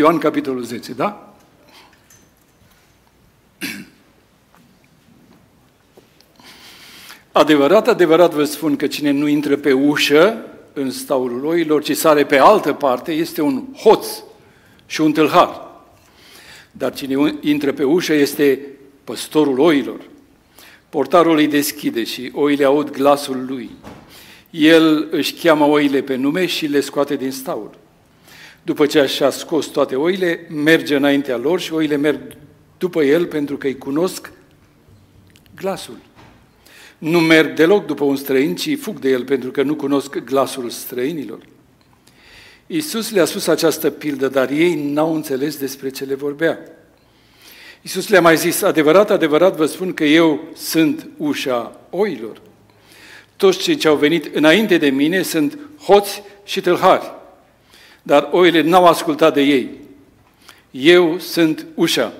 Ioan, capitolul 10, da? Adevărat, adevărat vă spun că cine nu intră pe ușă în staulul oilor, ci sare pe altă parte, este un hoț și un tâlhar. Dar cine intră pe ușă este păstorul oilor. Portarul îi deschide și oile aud glasul lui. El își cheamă oile pe nume și le scoate din staul. După ce și-a scos toate oile, merge înaintea lor și oile merg după el pentru că îi cunosc glasul. Nu merg deloc după un străin, ci fug de el pentru că nu cunosc glasul străinilor. Iisus le-a spus această pildă, dar ei n-au înțeles despre ce le vorbea. Iisus le-a mai zis, adevărat, adevărat vă spun că eu sunt ușa oilor. Toți cei ce au venit înainte de mine sunt hoți și tâlhari, dar oile n-au ascultat de ei. Eu sunt ușa.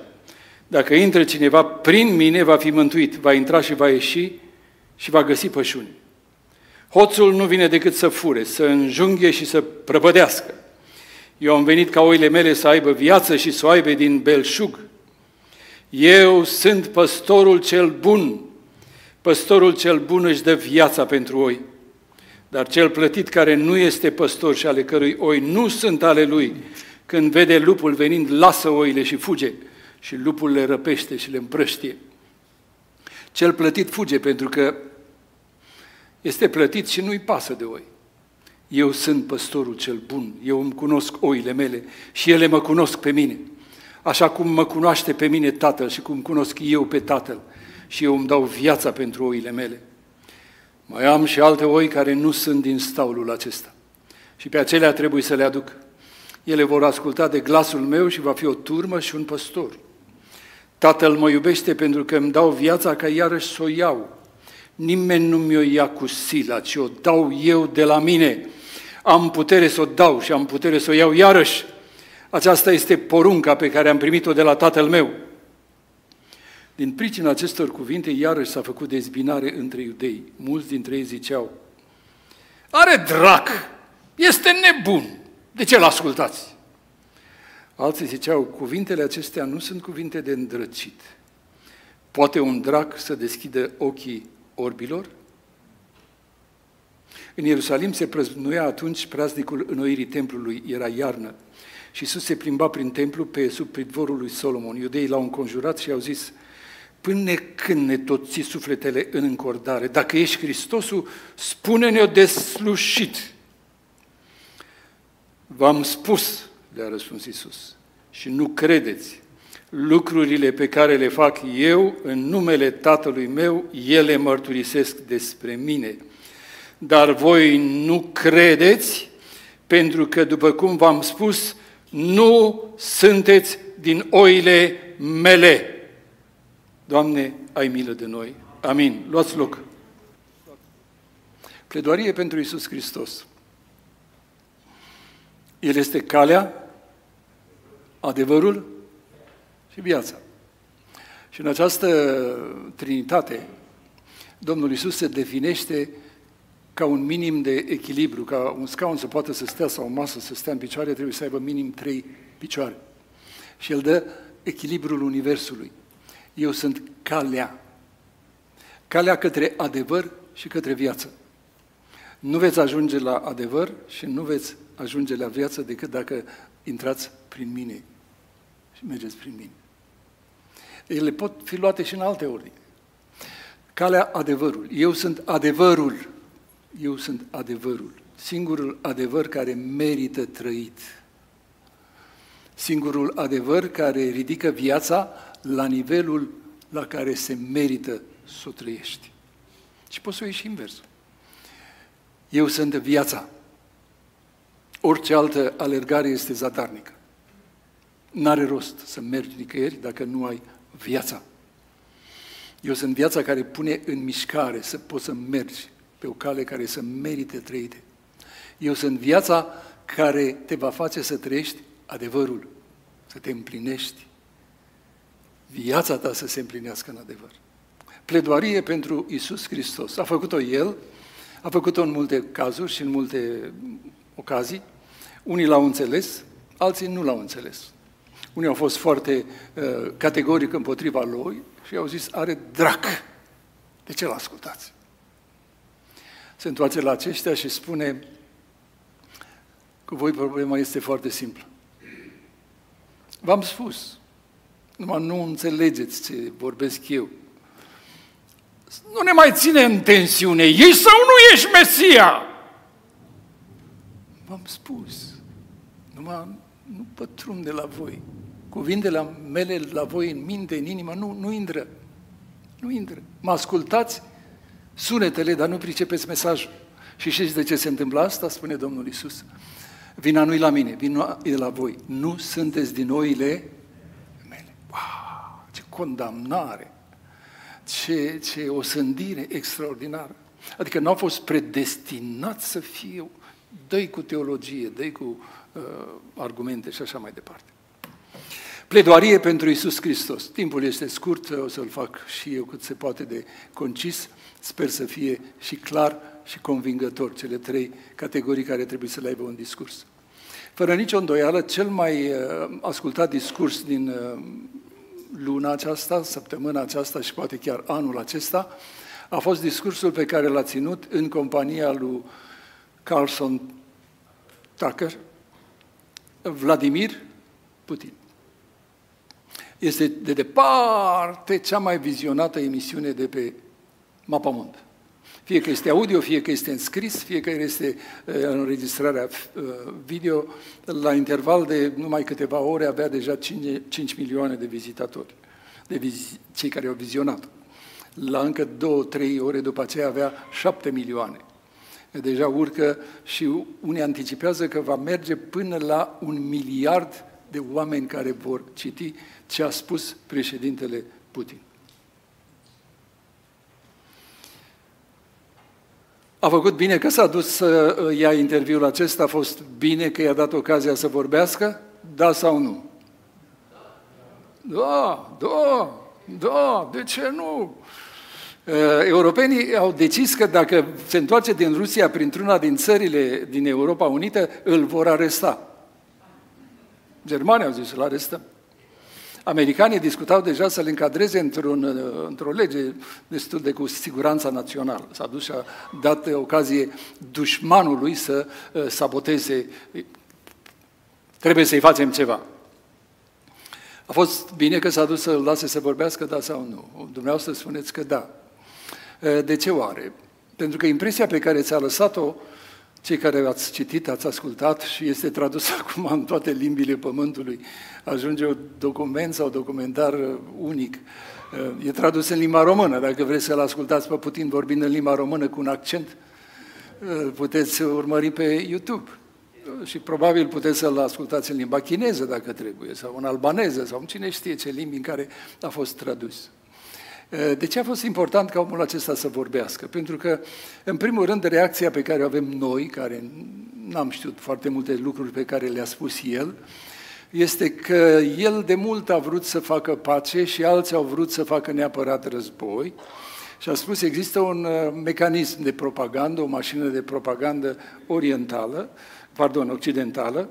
Dacă intră cineva prin mine, va fi mântuit, va intra și va ieși și va găsi pășuni. Hoțul nu vine decât să fure, să înjunghe și să prăpădească. Eu am venit ca oile mele să aibă viață și să o aibă din belșug. Eu sunt păstorul cel bun. Păstorul cel bun își dă viața pentru oi. Dar cel plătit care nu este păstor și ale cărui oi nu sunt ale lui, când vede lupul venind, lasă oile și fuge și lupul le răpește și le împrăștie. Cel plătit fuge pentru că este plătit și nu-i pasă de oi. Eu sunt păstorul cel bun, eu îmi cunosc oile mele și ele mă cunosc pe mine. Așa cum mă cunoaște pe mine Tatăl și cum cunosc eu pe Tatăl și eu îmi dau viața pentru oile mele. Mai am și alte oi care nu sunt din staulul acesta și pe acelea trebuie să le aduc. Ele vor asculta de glasul meu și va fi o turmă și un păstor. Tatăl mă iubește pentru că îmi dau viața ca iarăși să o iau. Nimeni nu mi-o ia cu sila, ci o dau eu de la mine. Am putere să o dau și am putere să o iau iarăși. Aceasta este porunca pe care am primit-o de la tatăl meu. Din pricina acestor cuvinte, iarăși s-a făcut dezbinare între iudei. Mulți dintre ei ziceau, are drac, este nebun, de ce l-ascultați? Alții ziceau, cuvintele acestea nu sunt cuvinte de îndrăcit. Poate un drac să deschidă ochii orbilor? În Ierusalim se prăznuia atunci praznicul înnoirii templului, era iarnă. Și Iisus se plimba prin templu pe sub pridvorul lui Solomon. Iudeii l-au înconjurat și au zis, până când ne tot ții sufletele în încordare? Dacă ești Hristosul, spune-ne-o deslușit. V-am spus, le-a răspuns Iisus, și nu credeți. Lucrurile pe care le fac eu în numele Tatălui meu, ele mărturisesc despre mine. Dar voi nu credeți, pentru că, după cum v-am spus, nu sunteți din oile mele. Doamne, ai milă de noi. Amin. Luați loc. Pledoarie pentru Isus Hristos. El este calea, adevărul și viața. Și în această trinitate, Domnul Isus se definește ca un minim de echilibru, ca un scaun să poată să stea sau o masă să stea în picioare, trebuie să aibă minim trei picioare. Și el dă echilibrul Universului. Eu sunt calea. Calea către adevăr și către viață. Nu veți ajunge la adevăr și nu veți ajunge la viață decât dacă intrați prin mine și mergeți prin mine. Ele pot fi luate și în alte ordini. Calea adevărul. Eu sunt adevărul. Eu sunt adevărul. Singurul adevăr care merită trăit. Singurul adevăr care ridică viața la nivelul la care se merită să o trăiești. Și poți să o ieși invers. Eu sunt viața. Orice altă alergare este zadarnică. N-are rost să mergi nicăieri dacă nu ai viața. Eu sunt viața care pune în mișcare să poți să mergi pe o cale care să merite trăite. Eu sunt viața care te va face să trăiești adevărul, să te împlinești. Viața ta să se împlinească în adevăr. Pledoarie pentru Isus Hristos. A făcut-o El, a făcut-o în multe cazuri și în multe ocazii. Unii l-au înțeles, Alții nu l-au înțeles. Unii au fost foarte uh, categoric împotriva lui și au zis, are drac. De ce l-ascultați? Se întoarce la aceștia și spune, cu voi problema este foarte simplă. V-am spus, numai nu înțelegeți ce vorbesc eu. Nu ne mai ține în tensiune, ești sau nu ești Mesia? V-am spus, numai nu pătrund de la voi. Cuvintele mele la voi în minte, în inimă, nu, nu intră. Nu intră. Mă ascultați sunetele, dar nu pricepeți mesajul. Și știți de ce se întâmplă asta? Spune Domnul Isus. Vina nu-i la mine, vina e la voi. Nu sunteți din oile mele. Wow, ce condamnare! Ce, ce osândire extraordinară! Adică nu au fost predestinați să fie dă cu teologie, dă cu uh, argumente și așa mai departe. Pledoarie pentru Isus Hristos. Timpul este scurt, o să-l fac și eu cât se poate de concis. Sper să fie și clar și convingător cele trei categorii care trebuie să le aibă un discurs. Fără nicio îndoială, cel mai uh, ascultat discurs din uh, luna aceasta, săptămâna aceasta și poate chiar anul acesta, a fost discursul pe care l-a ținut în compania lui Carlson Tucker, Vladimir Putin. Este de departe cea mai vizionată emisiune de pe Mapamond. Fie că este audio, fie că este înscris, fie că este uh, înregistrarea uh, video, la interval de numai câteva ore avea deja 5, 5 milioane de vizitatori, de vizi, cei care au vizionat. La încă 2-3 ore după aceea avea 7 milioane. Deja urcă și unii anticipează că va merge până la un miliard de oameni care vor citi ce a spus președintele Putin. A făcut bine că s-a dus să ia interviul acesta, a fost bine că i-a dat ocazia să vorbească? Da sau nu? Da, da, da, de ce nu? Europenii au decis că dacă se întoarce din Rusia printr-una din țările din Europa Unită, îl vor aresta. Germanii au zis să-l arestăm. Americanii discutau deja să-l încadreze într-un, într-o lege destul de cu siguranța națională. S-a dus și a dat ocazie dușmanului să uh, saboteze. Trebuie să-i facem ceva. A fost bine că s-a dus să-l lase să vorbească, da sau nu? Dumneavoastră spuneți că da. Uh, de ce oare? Pentru că impresia pe care ți-a lăsat-o cei care ați citit, ați ascultat și este tradus acum în toate limbile pământului, ajunge un document sau documentar uh, unic. Uh, e tradus în limba română, dacă vreți să-l ascultați pe Putin vorbind în limba română cu un accent, uh, puteți urmări pe YouTube. Și probabil puteți să-l ascultați în limba chineză, dacă trebuie, sau în albaneză, sau în cine știe ce limbi în care a fost tradus. Eh, de ce a fost important ca omul acesta să vorbească? Pentru că, în primul rând, reacția pe care o avem noi, care n-am știut foarte multe lucruri pe care le-a spus el, este că el de mult a vrut să facă pace și alții au vrut să facă neapărat război. Și a spus, există un eh, mecanism de propagandă, o mașină de propagandă orientală, pardon, occidentală,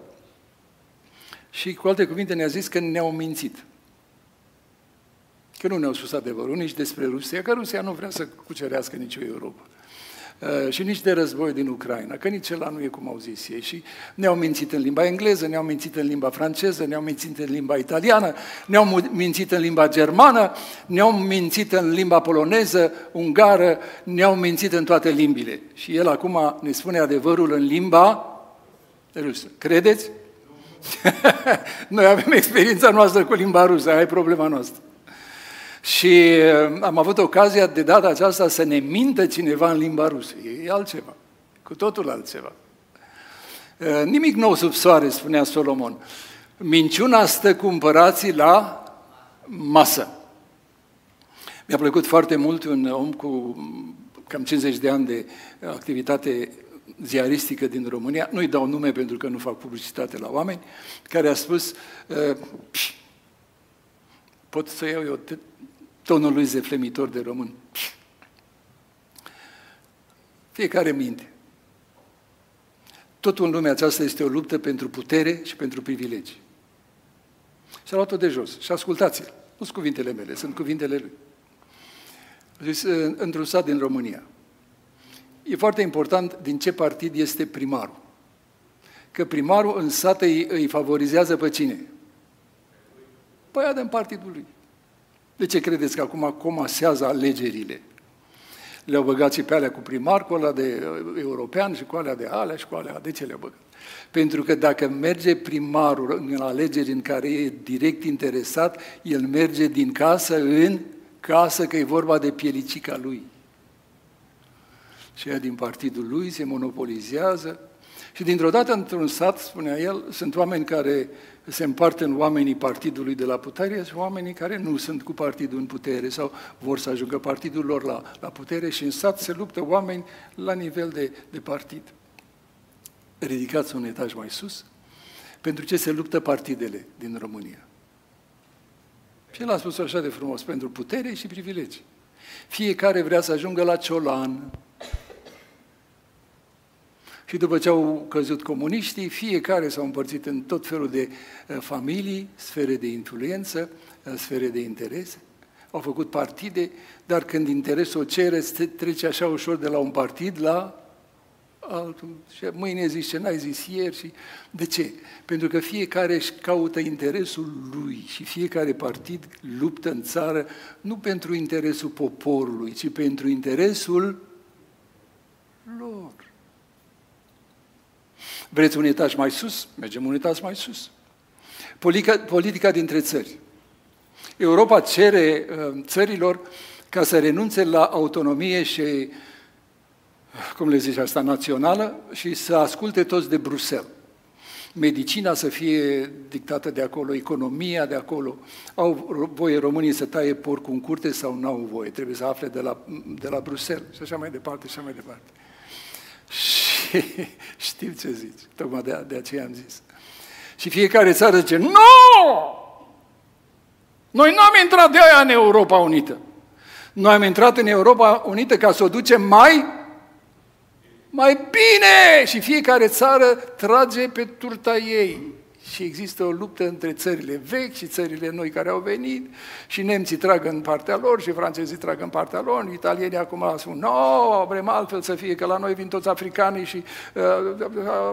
și cu alte cuvinte ne-a zis că ne-au mințit. Că nu ne-au spus adevărul nici despre Rusia, că Rusia nu vrea să cucerească nici Europa. Uh, și nici de război din Ucraina, că nici ăla nu e cum au zis ei. Și ne-au mințit în limba engleză, ne-au mințit în limba franceză, ne-au mințit în limba italiană, ne-au mințit în limba germană, ne-au mințit în limba poloneză, ungară, ne-au mințit în toate limbile. Și el acum ne spune adevărul în limba rusă. Credeți? Noi avem experiența noastră cu limba rusă, aia e problema noastră. Și uh, am avut ocazia de data aceasta să ne mintă cineva în limba rusă. E altceva, cu totul altceva. Uh, nimic nou sub soare, spunea Solomon. Minciuna stă cu împărații la masă. Mi-a plăcut foarte mult un om cu cam 50 de ani de activitate ziaristică din România, nu-i dau nume pentru că nu fac publicitate la oameni, care a spus, uh, pot să iau eu tonul lui zeflemitor de român. Fiecare minte. Totul în lumea aceasta este o luptă pentru putere și pentru privilegii. Și a luat-o de jos. Și ascultați-l. Nu sunt cuvintele mele, sunt cuvintele lui. Zis, într-un sat din România. E foarte important din ce partid este primarul. Că primarul în sat îi, îi favorizează pe cine? Păi aia din partidul lui. De ce credeți că acum comasează alegerile? Le-au băgat și pe alea cu primar, cu alea de uh, european și cu alea de alea și cu alea. De ce le-au băgat? Pentru că dacă merge primarul în alegeri în care e direct interesat, el merge din casă în casă, că e vorba de pielicica lui. Și ea din partidul lui se monopolizează. Și dintr-o dată, într-un sat, spunea el, sunt oameni care se împart în oamenii partidului de la putere și oamenii care nu sunt cu partidul în putere sau vor să ajungă partidul lor la, la putere și în sat se luptă oameni la nivel de, de partid. Ridicați un etaj mai sus. Pentru ce se luptă partidele din România? Și el a spus așa de frumos, pentru putere și privilegii. Fiecare vrea să ajungă la ciolan, și după ce au căzut comuniștii, fiecare s-au împărțit în tot felul de uh, familii, sfere de influență, uh, sfere de interes, au făcut partide, dar când interesul o cere, trece așa ușor de la un partid la altul. Și mâine zici ce n-ai zis ieri. Și... De ce? Pentru că fiecare își caută interesul lui și fiecare partid luptă în țară nu pentru interesul poporului, ci pentru interesul lor. Vreți un etaj mai sus? Mergem un etaj mai sus. Politica, politica dintre țări. Europa cere uh, țărilor ca să renunțe la autonomie și, cum le zice asta, națională și să asculte toți de Bruxelles. Medicina să fie dictată de acolo, economia de acolo. Au voie românii să taie porcul în curte sau nu au voie? Trebuie să afle de la, de la Bruxelles și așa mai departe și așa mai departe. Și știu ce zici, tocmai de, de aceea am zis. Și fiecare țară zice, nu! Noi nu am intrat de aia în Europa Unită. Noi am intrat în Europa Unită ca să o ducem mai, mai bine! Și fiecare țară trage pe turta ei și există o luptă între țările vechi și țările noi care au venit și nemții trag în partea lor și francezii trag în partea lor, italienii acum spun, nu, no, vrem altfel să fie, că la noi vin toți africanii și, uh,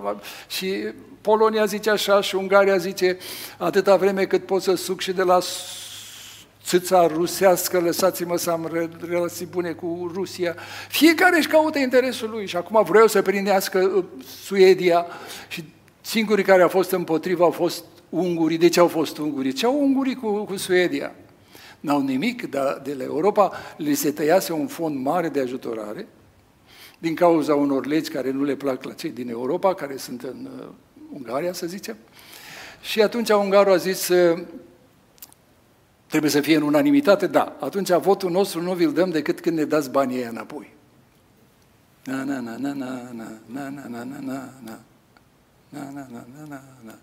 uh, și Polonia zice așa și Ungaria zice, atâta vreme cât pot să suc și de la țâța rusească, lăsați-mă să am relații bune cu Rusia. Fiecare își caută interesul lui și acum vreau să prindească uh, Suedia și Singurii care au fost împotriva au fost ungurii. De ce au fost ungurii? Ce au ungurii cu, cu Suedia? N-au nimic, dar de la Europa le se tăiase un fond mare de ajutorare din cauza unor legi care nu le plac la cei din Europa, care sunt în uh, Ungaria, să zicem. Și atunci ungarul a zis, uh, trebuie să fie în unanimitate, da. Atunci votul nostru nu vi-l dăm decât când ne dați banii înapoi. Na, na, na, na, na, na, na, na, na, na, na, na. Na, na, na, na, na, na.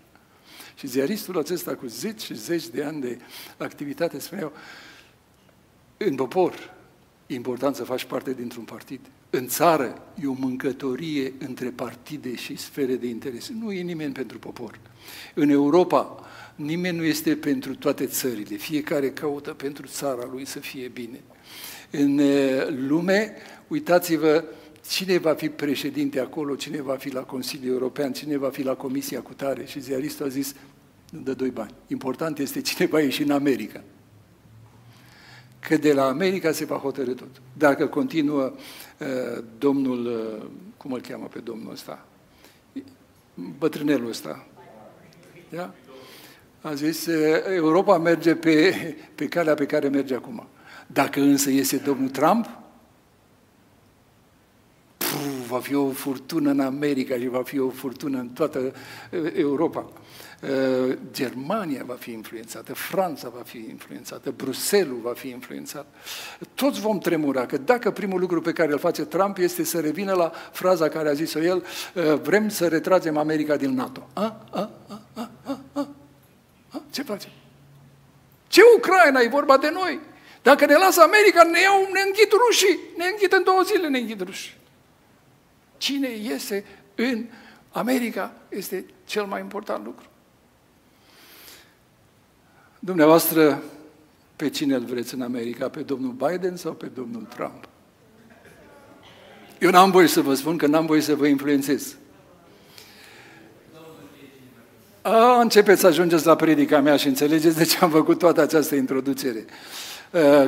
Și ziaristul acesta cu zeci și zeci de ani de activitate spuneau, în popor e important să faci parte dintr-un partid. În țară e o mâncătorie între partide și sfere de interes. Nu e nimeni pentru popor. În Europa nimeni nu este pentru toate țările. Fiecare caută pentru țara lui să fie bine. În eh, lume, uitați-vă, cine va fi președinte acolo, cine va fi la Consiliul European, cine va fi la Comisia cu tare. Și ziaristul a zis, nu dă doi bani. Important este cine va ieși în America. Că de la America se va hotărâ tot. Dacă continuă uh, domnul, uh, cum îl cheamă pe domnul ăsta? Bătrânelul ăsta. Da? A zis, uh, Europa merge pe, pe calea pe care merge acum. Dacă însă iese domnul Trump, va fi o furtună în America și va fi o furtună în toată Europa. Germania va fi influențată, Franța va fi influențată, Bruselul va fi influențat. Toți vom tremura, că dacă primul lucru pe care îl face Trump este să revină la fraza care a zis-o el, vrem să retragem America din NATO. A? A? A? A? A? A? A? Ce face? Ce Ucraina? E vorba de noi. Dacă ne lasă America, ne iau, ne înghit rușii. Ne înghit în două zile, ne înghit rușii. Cine iese în America este cel mai important lucru. Dumneavoastră, pe cine îl vreți în America? Pe domnul Biden sau pe domnul Trump? Eu n-am voie să vă spun că n-am voie să vă influențez. A, începeți să ajungeți la predica mea și înțelegeți de ce am făcut toată această introducere.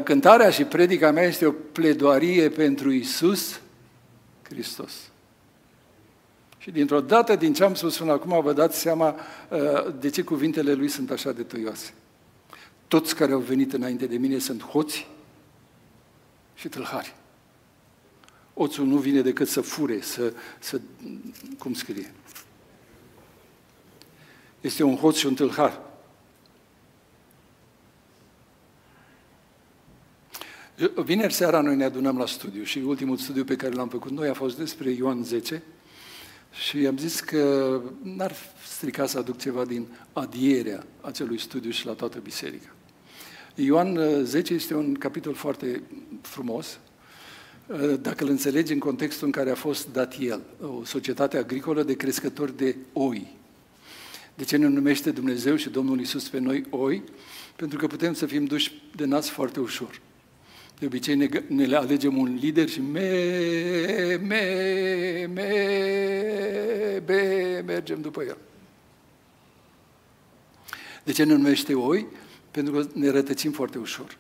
Cântarea și predica mea este o pledoarie pentru Isus Hristos. Și dintr-o dată, din ce am spus până acum, vă dați seama de ce cuvintele lui sunt așa de tăioase. Toți care au venit înainte de mine sunt hoți și tâlhari. Oțul nu vine decât să fure, să, să cum scrie. Este un hoț și un tâlhar. Vineri seara noi ne adunăm la studiu și ultimul studiu pe care l-am făcut noi a fost despre Ioan 10 și am zis că n-ar strica să aduc ceva din adierea acelui studiu și la toată biserica. Ioan 10 este un capitol foarte frumos, dacă îl înțelegi în contextul în care a fost dat el, o societate agricolă de crescători de oi. De ce ne numește Dumnezeu și Domnul Isus pe noi oi? Pentru că putem să fim duși de nas foarte ușor. De obicei ne, ne le alegem un lider și me, me, me, be, mergem după el. De ce ne numește oi? Pentru că ne rătățim foarte ușor.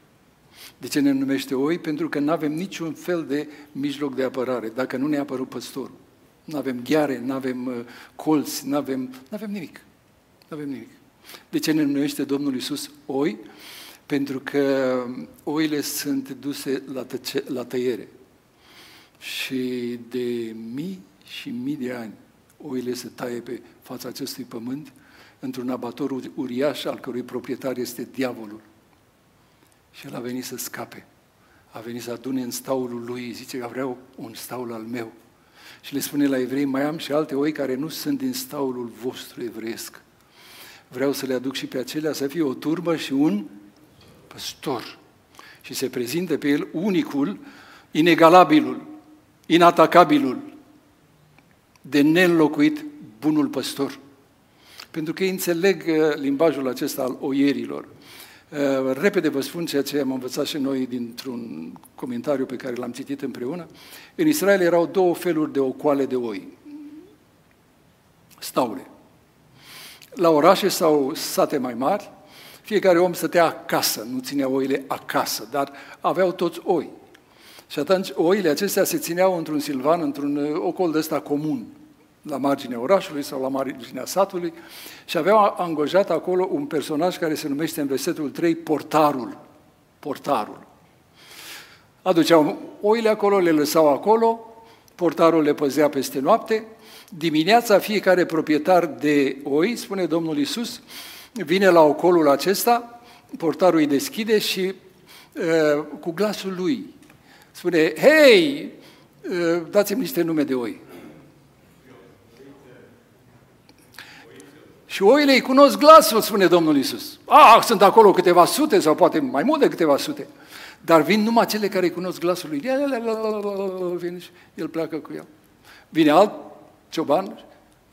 De ce ne numește oi? Pentru că nu avem niciun fel de mijloc de apărare, dacă nu ne-a apărut păstorul. Nu avem gheare, nu avem uh, colți, nu avem, avem nimic. Nu avem nimic. De ce ne numește Domnul Isus oi? Pentru că oile sunt duse la, tăce, la tăiere. Și de mii și mii de ani oile se taie pe fața acestui pământ într-un abator uriaș al cărui proprietar este diavolul. Și el a venit să scape. A venit să adune în staulul lui. Zice că vreau un staul al meu. Și le spune la evrei, mai am și alte oi care nu sunt din staulul vostru evreiesc. Vreau să le aduc și pe acelea să fie o turmă și un păstor. Și se prezintă pe el unicul, inegalabilul, inatacabilul, de neînlocuit bunul păstor. Pentru că ei înțeleg uh, limbajul acesta al oierilor. Uh, repede vă spun ceea ce am învățat și noi dintr-un comentariu pe care l-am citit împreună. În Israel erau două feluri de ocoale de oi. Staule. La orașe sau sate mai mari, fiecare om stătea acasă, nu ținea oile acasă, dar aveau toți oi. Și atunci oile acestea se țineau într-un silvan, într-un uh, ocol de ăsta comun la marginea orașului sau la marginea satului și aveau angajat acolo un personaj care se numește în versetul 3 portarul. Portarul. Aduceau oile acolo, le lăsau acolo, portarul le păzea peste noapte, dimineața fiecare proprietar de oi, spune Domnul Isus, vine la ocolul acesta, portarul îi deschide și uh, cu glasul lui spune, hei, uh, dați-mi niște nume de oi. Și oile îi cunosc glasul, spune Domnul Isus. Ah, sunt acolo câteva sute sau poate mai mult de câteva sute. Dar vin numai cele care îi cunosc glasul lui. Vine și el pleacă cu el. Vine alt cioban,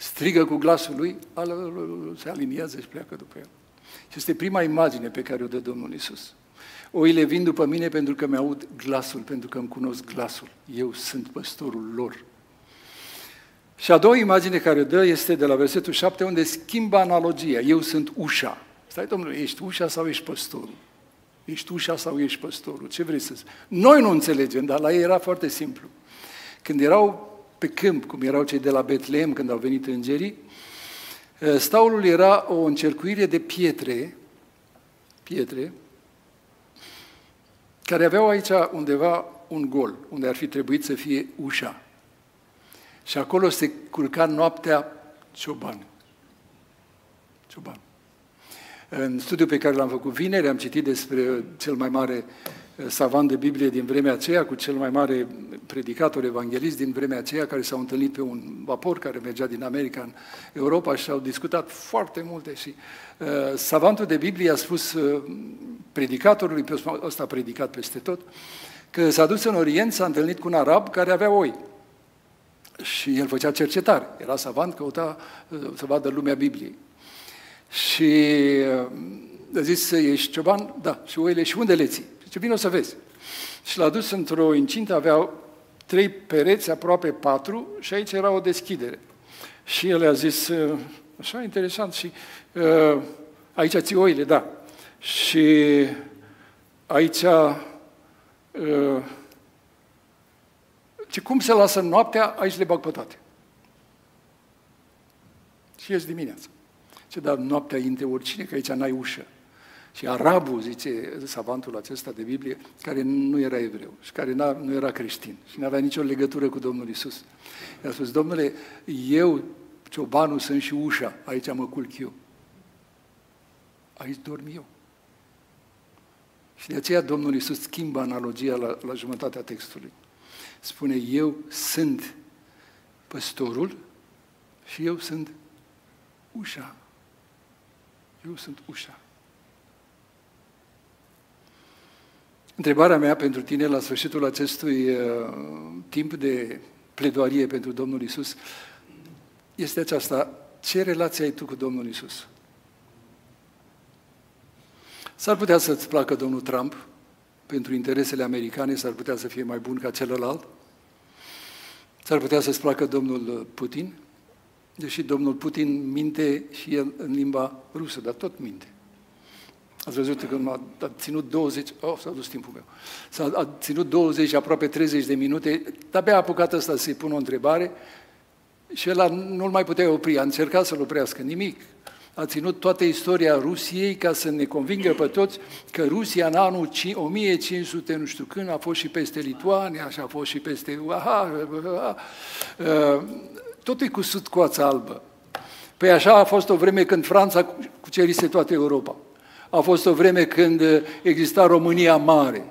strigă cu glasul lui, se aliniază și pleacă după el. Și este prima imagine pe care o dă Domnul Isus. Oile vin după mine pentru că mi-aud glasul, pentru că îmi cunosc glasul. Eu sunt păstorul lor. Și a doua imagine care o dă este de la versetul 7, unde schimbă analogia. Eu sunt ușa. Stai, domnule, ești ușa sau ești păstorul? Ești ușa sau ești păstorul? Ce vrei să zici? Noi nu înțelegem, dar la ei era foarte simplu. Când erau pe câmp, cum erau cei de la Betlehem când au venit îngerii, ă, staulul era o încercuire de pietre, pietre, care aveau aici undeva un gol, unde ar fi trebuit să fie ușa. Și acolo se culca noaptea cioban. Cioban. În studiul pe care l-am făcut vineri, am citit despre cel mai mare eh, savant de Biblie din vremea aceea, cu cel mai mare predicator evanghelist din vremea aceea, care s-au întâlnit pe un vapor care mergea din America în Europa și au discutat foarte multe. Și uh, savantul de Biblie a spus uh, predicatorului, pe ăsta a predicat peste tot, că s-a dus în Orient, s-a întâlnit cu un arab care avea oi. Și el făcea cercetare. Era savant, căuta uh, să vadă lumea Bibliei. Și uh, a zis, ești cioban? Da. Și oile, și unde le ții? Ce bine o să vezi. Și l-a dus într-o incintă, avea trei pereți, aproape patru, și aici era o deschidere. Și el a zis, uh, așa interesant, și uh, aici ții oile, da. Și aici, uh, ce cum se lasă noaptea, aici le bag pe toate. Și ies dimineața. Ce, dar noaptea intre oricine, că aici n-ai ușă. Și arabul, zice savantul acesta de Biblie, care nu era evreu și care nu era creștin și nu avea nicio legătură cu Domnul Isus. I-a spus, domnule, eu, ciobanul, sunt și ușa, aici mă culc eu. Aici dorm eu. Și de aceea Domnul Isus schimbă analogia la, la jumătatea textului. Spune, eu sunt păstorul și eu sunt ușa. Eu sunt ușa. Întrebarea mea pentru tine la sfârșitul acestui uh, timp de pledoarie pentru Domnul Isus este aceasta. Ce relație ai tu cu Domnul Isus? S-ar putea să-ți placă domnul Trump pentru interesele americane, s-ar putea să fie mai bun ca celălalt. S-ar putea să-ți placă domnul Putin, deși domnul Putin minte și el în limba rusă, dar tot minte. Ați văzut că a ținut 20, oh, s-a dus timpul meu, s-a a ținut 20, aproape 30 de minute, abia a apucat ăsta să-i pună o întrebare și el nu-l mai putea opri, a încercat să-l oprească, nimic. A ținut toată istoria Rusiei ca să ne convingă pe toți că Rusia în anul 1500, nu știu când, a fost și peste Lituania și a fost și peste... Aha, aha, aha, totul e cu coața albă. Păi așa a fost o vreme când Franța cucerise toată Europa. A fost o vreme când exista România mare.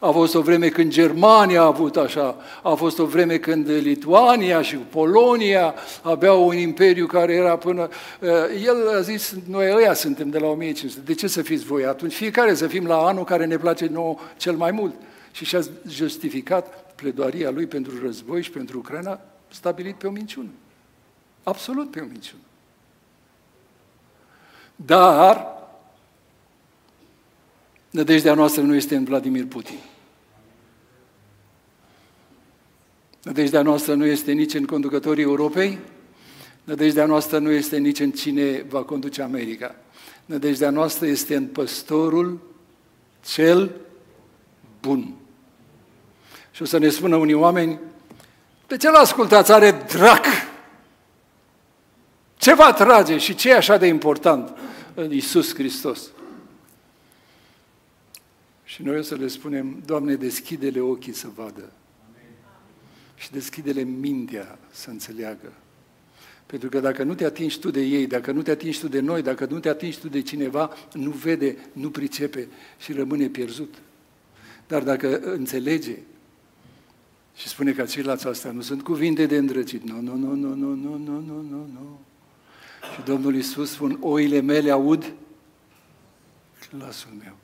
A fost o vreme când Germania a avut așa, a fost o vreme când Lituania și Polonia aveau un imperiu care era până... Eh, el a zis, noi ăia suntem de la 1500, de ce să fiți voi atunci? Fiecare să fim la anul care ne place nouă cel mai mult. Și și-a justificat pledoaria lui pentru război și pentru Ucraina stabilit pe o minciună. Absolut pe o minciună. Dar Nădejdea noastră nu este în Vladimir Putin. Nădejdea noastră nu este nici în conducătorii Europei, nădejdea noastră nu este nici în cine va conduce America. Nădejdea noastră este în păstorul cel bun. Și o să ne spună unii oameni, de ce l-ascultați? Are drac! Ce va trage și ce e așa de important în Iisus Hristos? Și noi o să le spunem, Doamne, deschide-le ochii să vadă. Și deschide-le mintea să înțeleagă. Pentru că dacă nu te atingi tu de ei, dacă nu te atingi tu de noi, dacă nu te atingi tu de cineva, nu vede, nu pricepe și rămâne pierdut. Dar dacă înțelege și spune că ceilalți astea nu sunt cuvinte de îndrăgit, nu, nu, nu, nu, nu, nu, nu, nu, nu, nu. Și Domnul Iisus spun, oile mele aud glasul meu.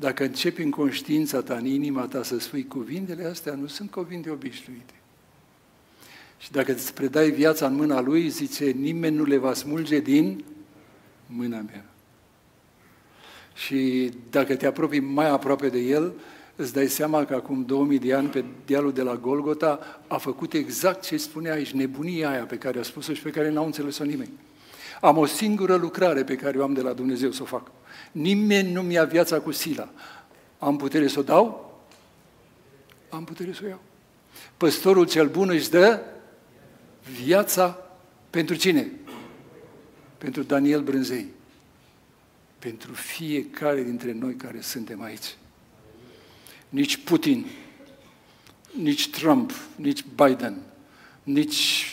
Dacă începi în conștiința ta, în inima ta să spui cuvintele astea, nu sunt cuvinte obișnuite. Și dacă îți predai viața în mâna Lui, zice, nimeni nu le va smulge din mâna mea. Și dacă te apropii mai aproape de El, îți dai seama că acum 2000 de ani pe dealul de la Golgota a făcut exact ce spunea aici, nebunia aia pe care a spus-o și pe care n-au înțeles-o nimeni. Am o singură lucrare pe care o am de la Dumnezeu să o fac. Nimeni nu mi-a viața cu sila. Am putere să o dau? Am putere să o iau. Păstorul cel bun își dă viața pentru cine? Pentru Daniel Brânzei. Pentru fiecare dintre noi care suntem aici. Nici Putin, nici Trump, nici Biden, nici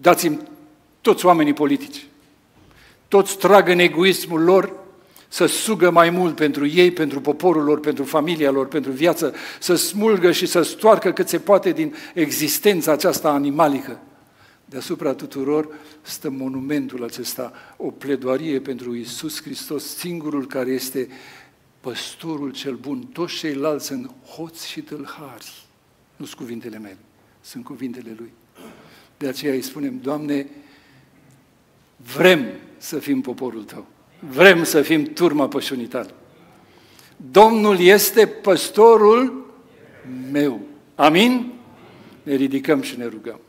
dați-mi toți oamenii politici. Toți trag în egoismul lor să sugă mai mult pentru ei, pentru poporul lor, pentru familia lor, pentru viață, să smulgă și să stoarcă cât se poate din existența aceasta animalică. Deasupra tuturor stă monumentul acesta, o pledoarie pentru Isus Hristos, singurul care este păstorul cel bun. Toți ceilalți sunt hoți și tâlhari. Nu sunt cuvintele mele, Sunt cuvintele Lui. De aceea îi spunem, Doamne, vrem să fim poporul Tău. Vrem să fim turma pășunii Tale. Domnul este păstorul meu. Amin? Ne ridicăm și ne rugăm.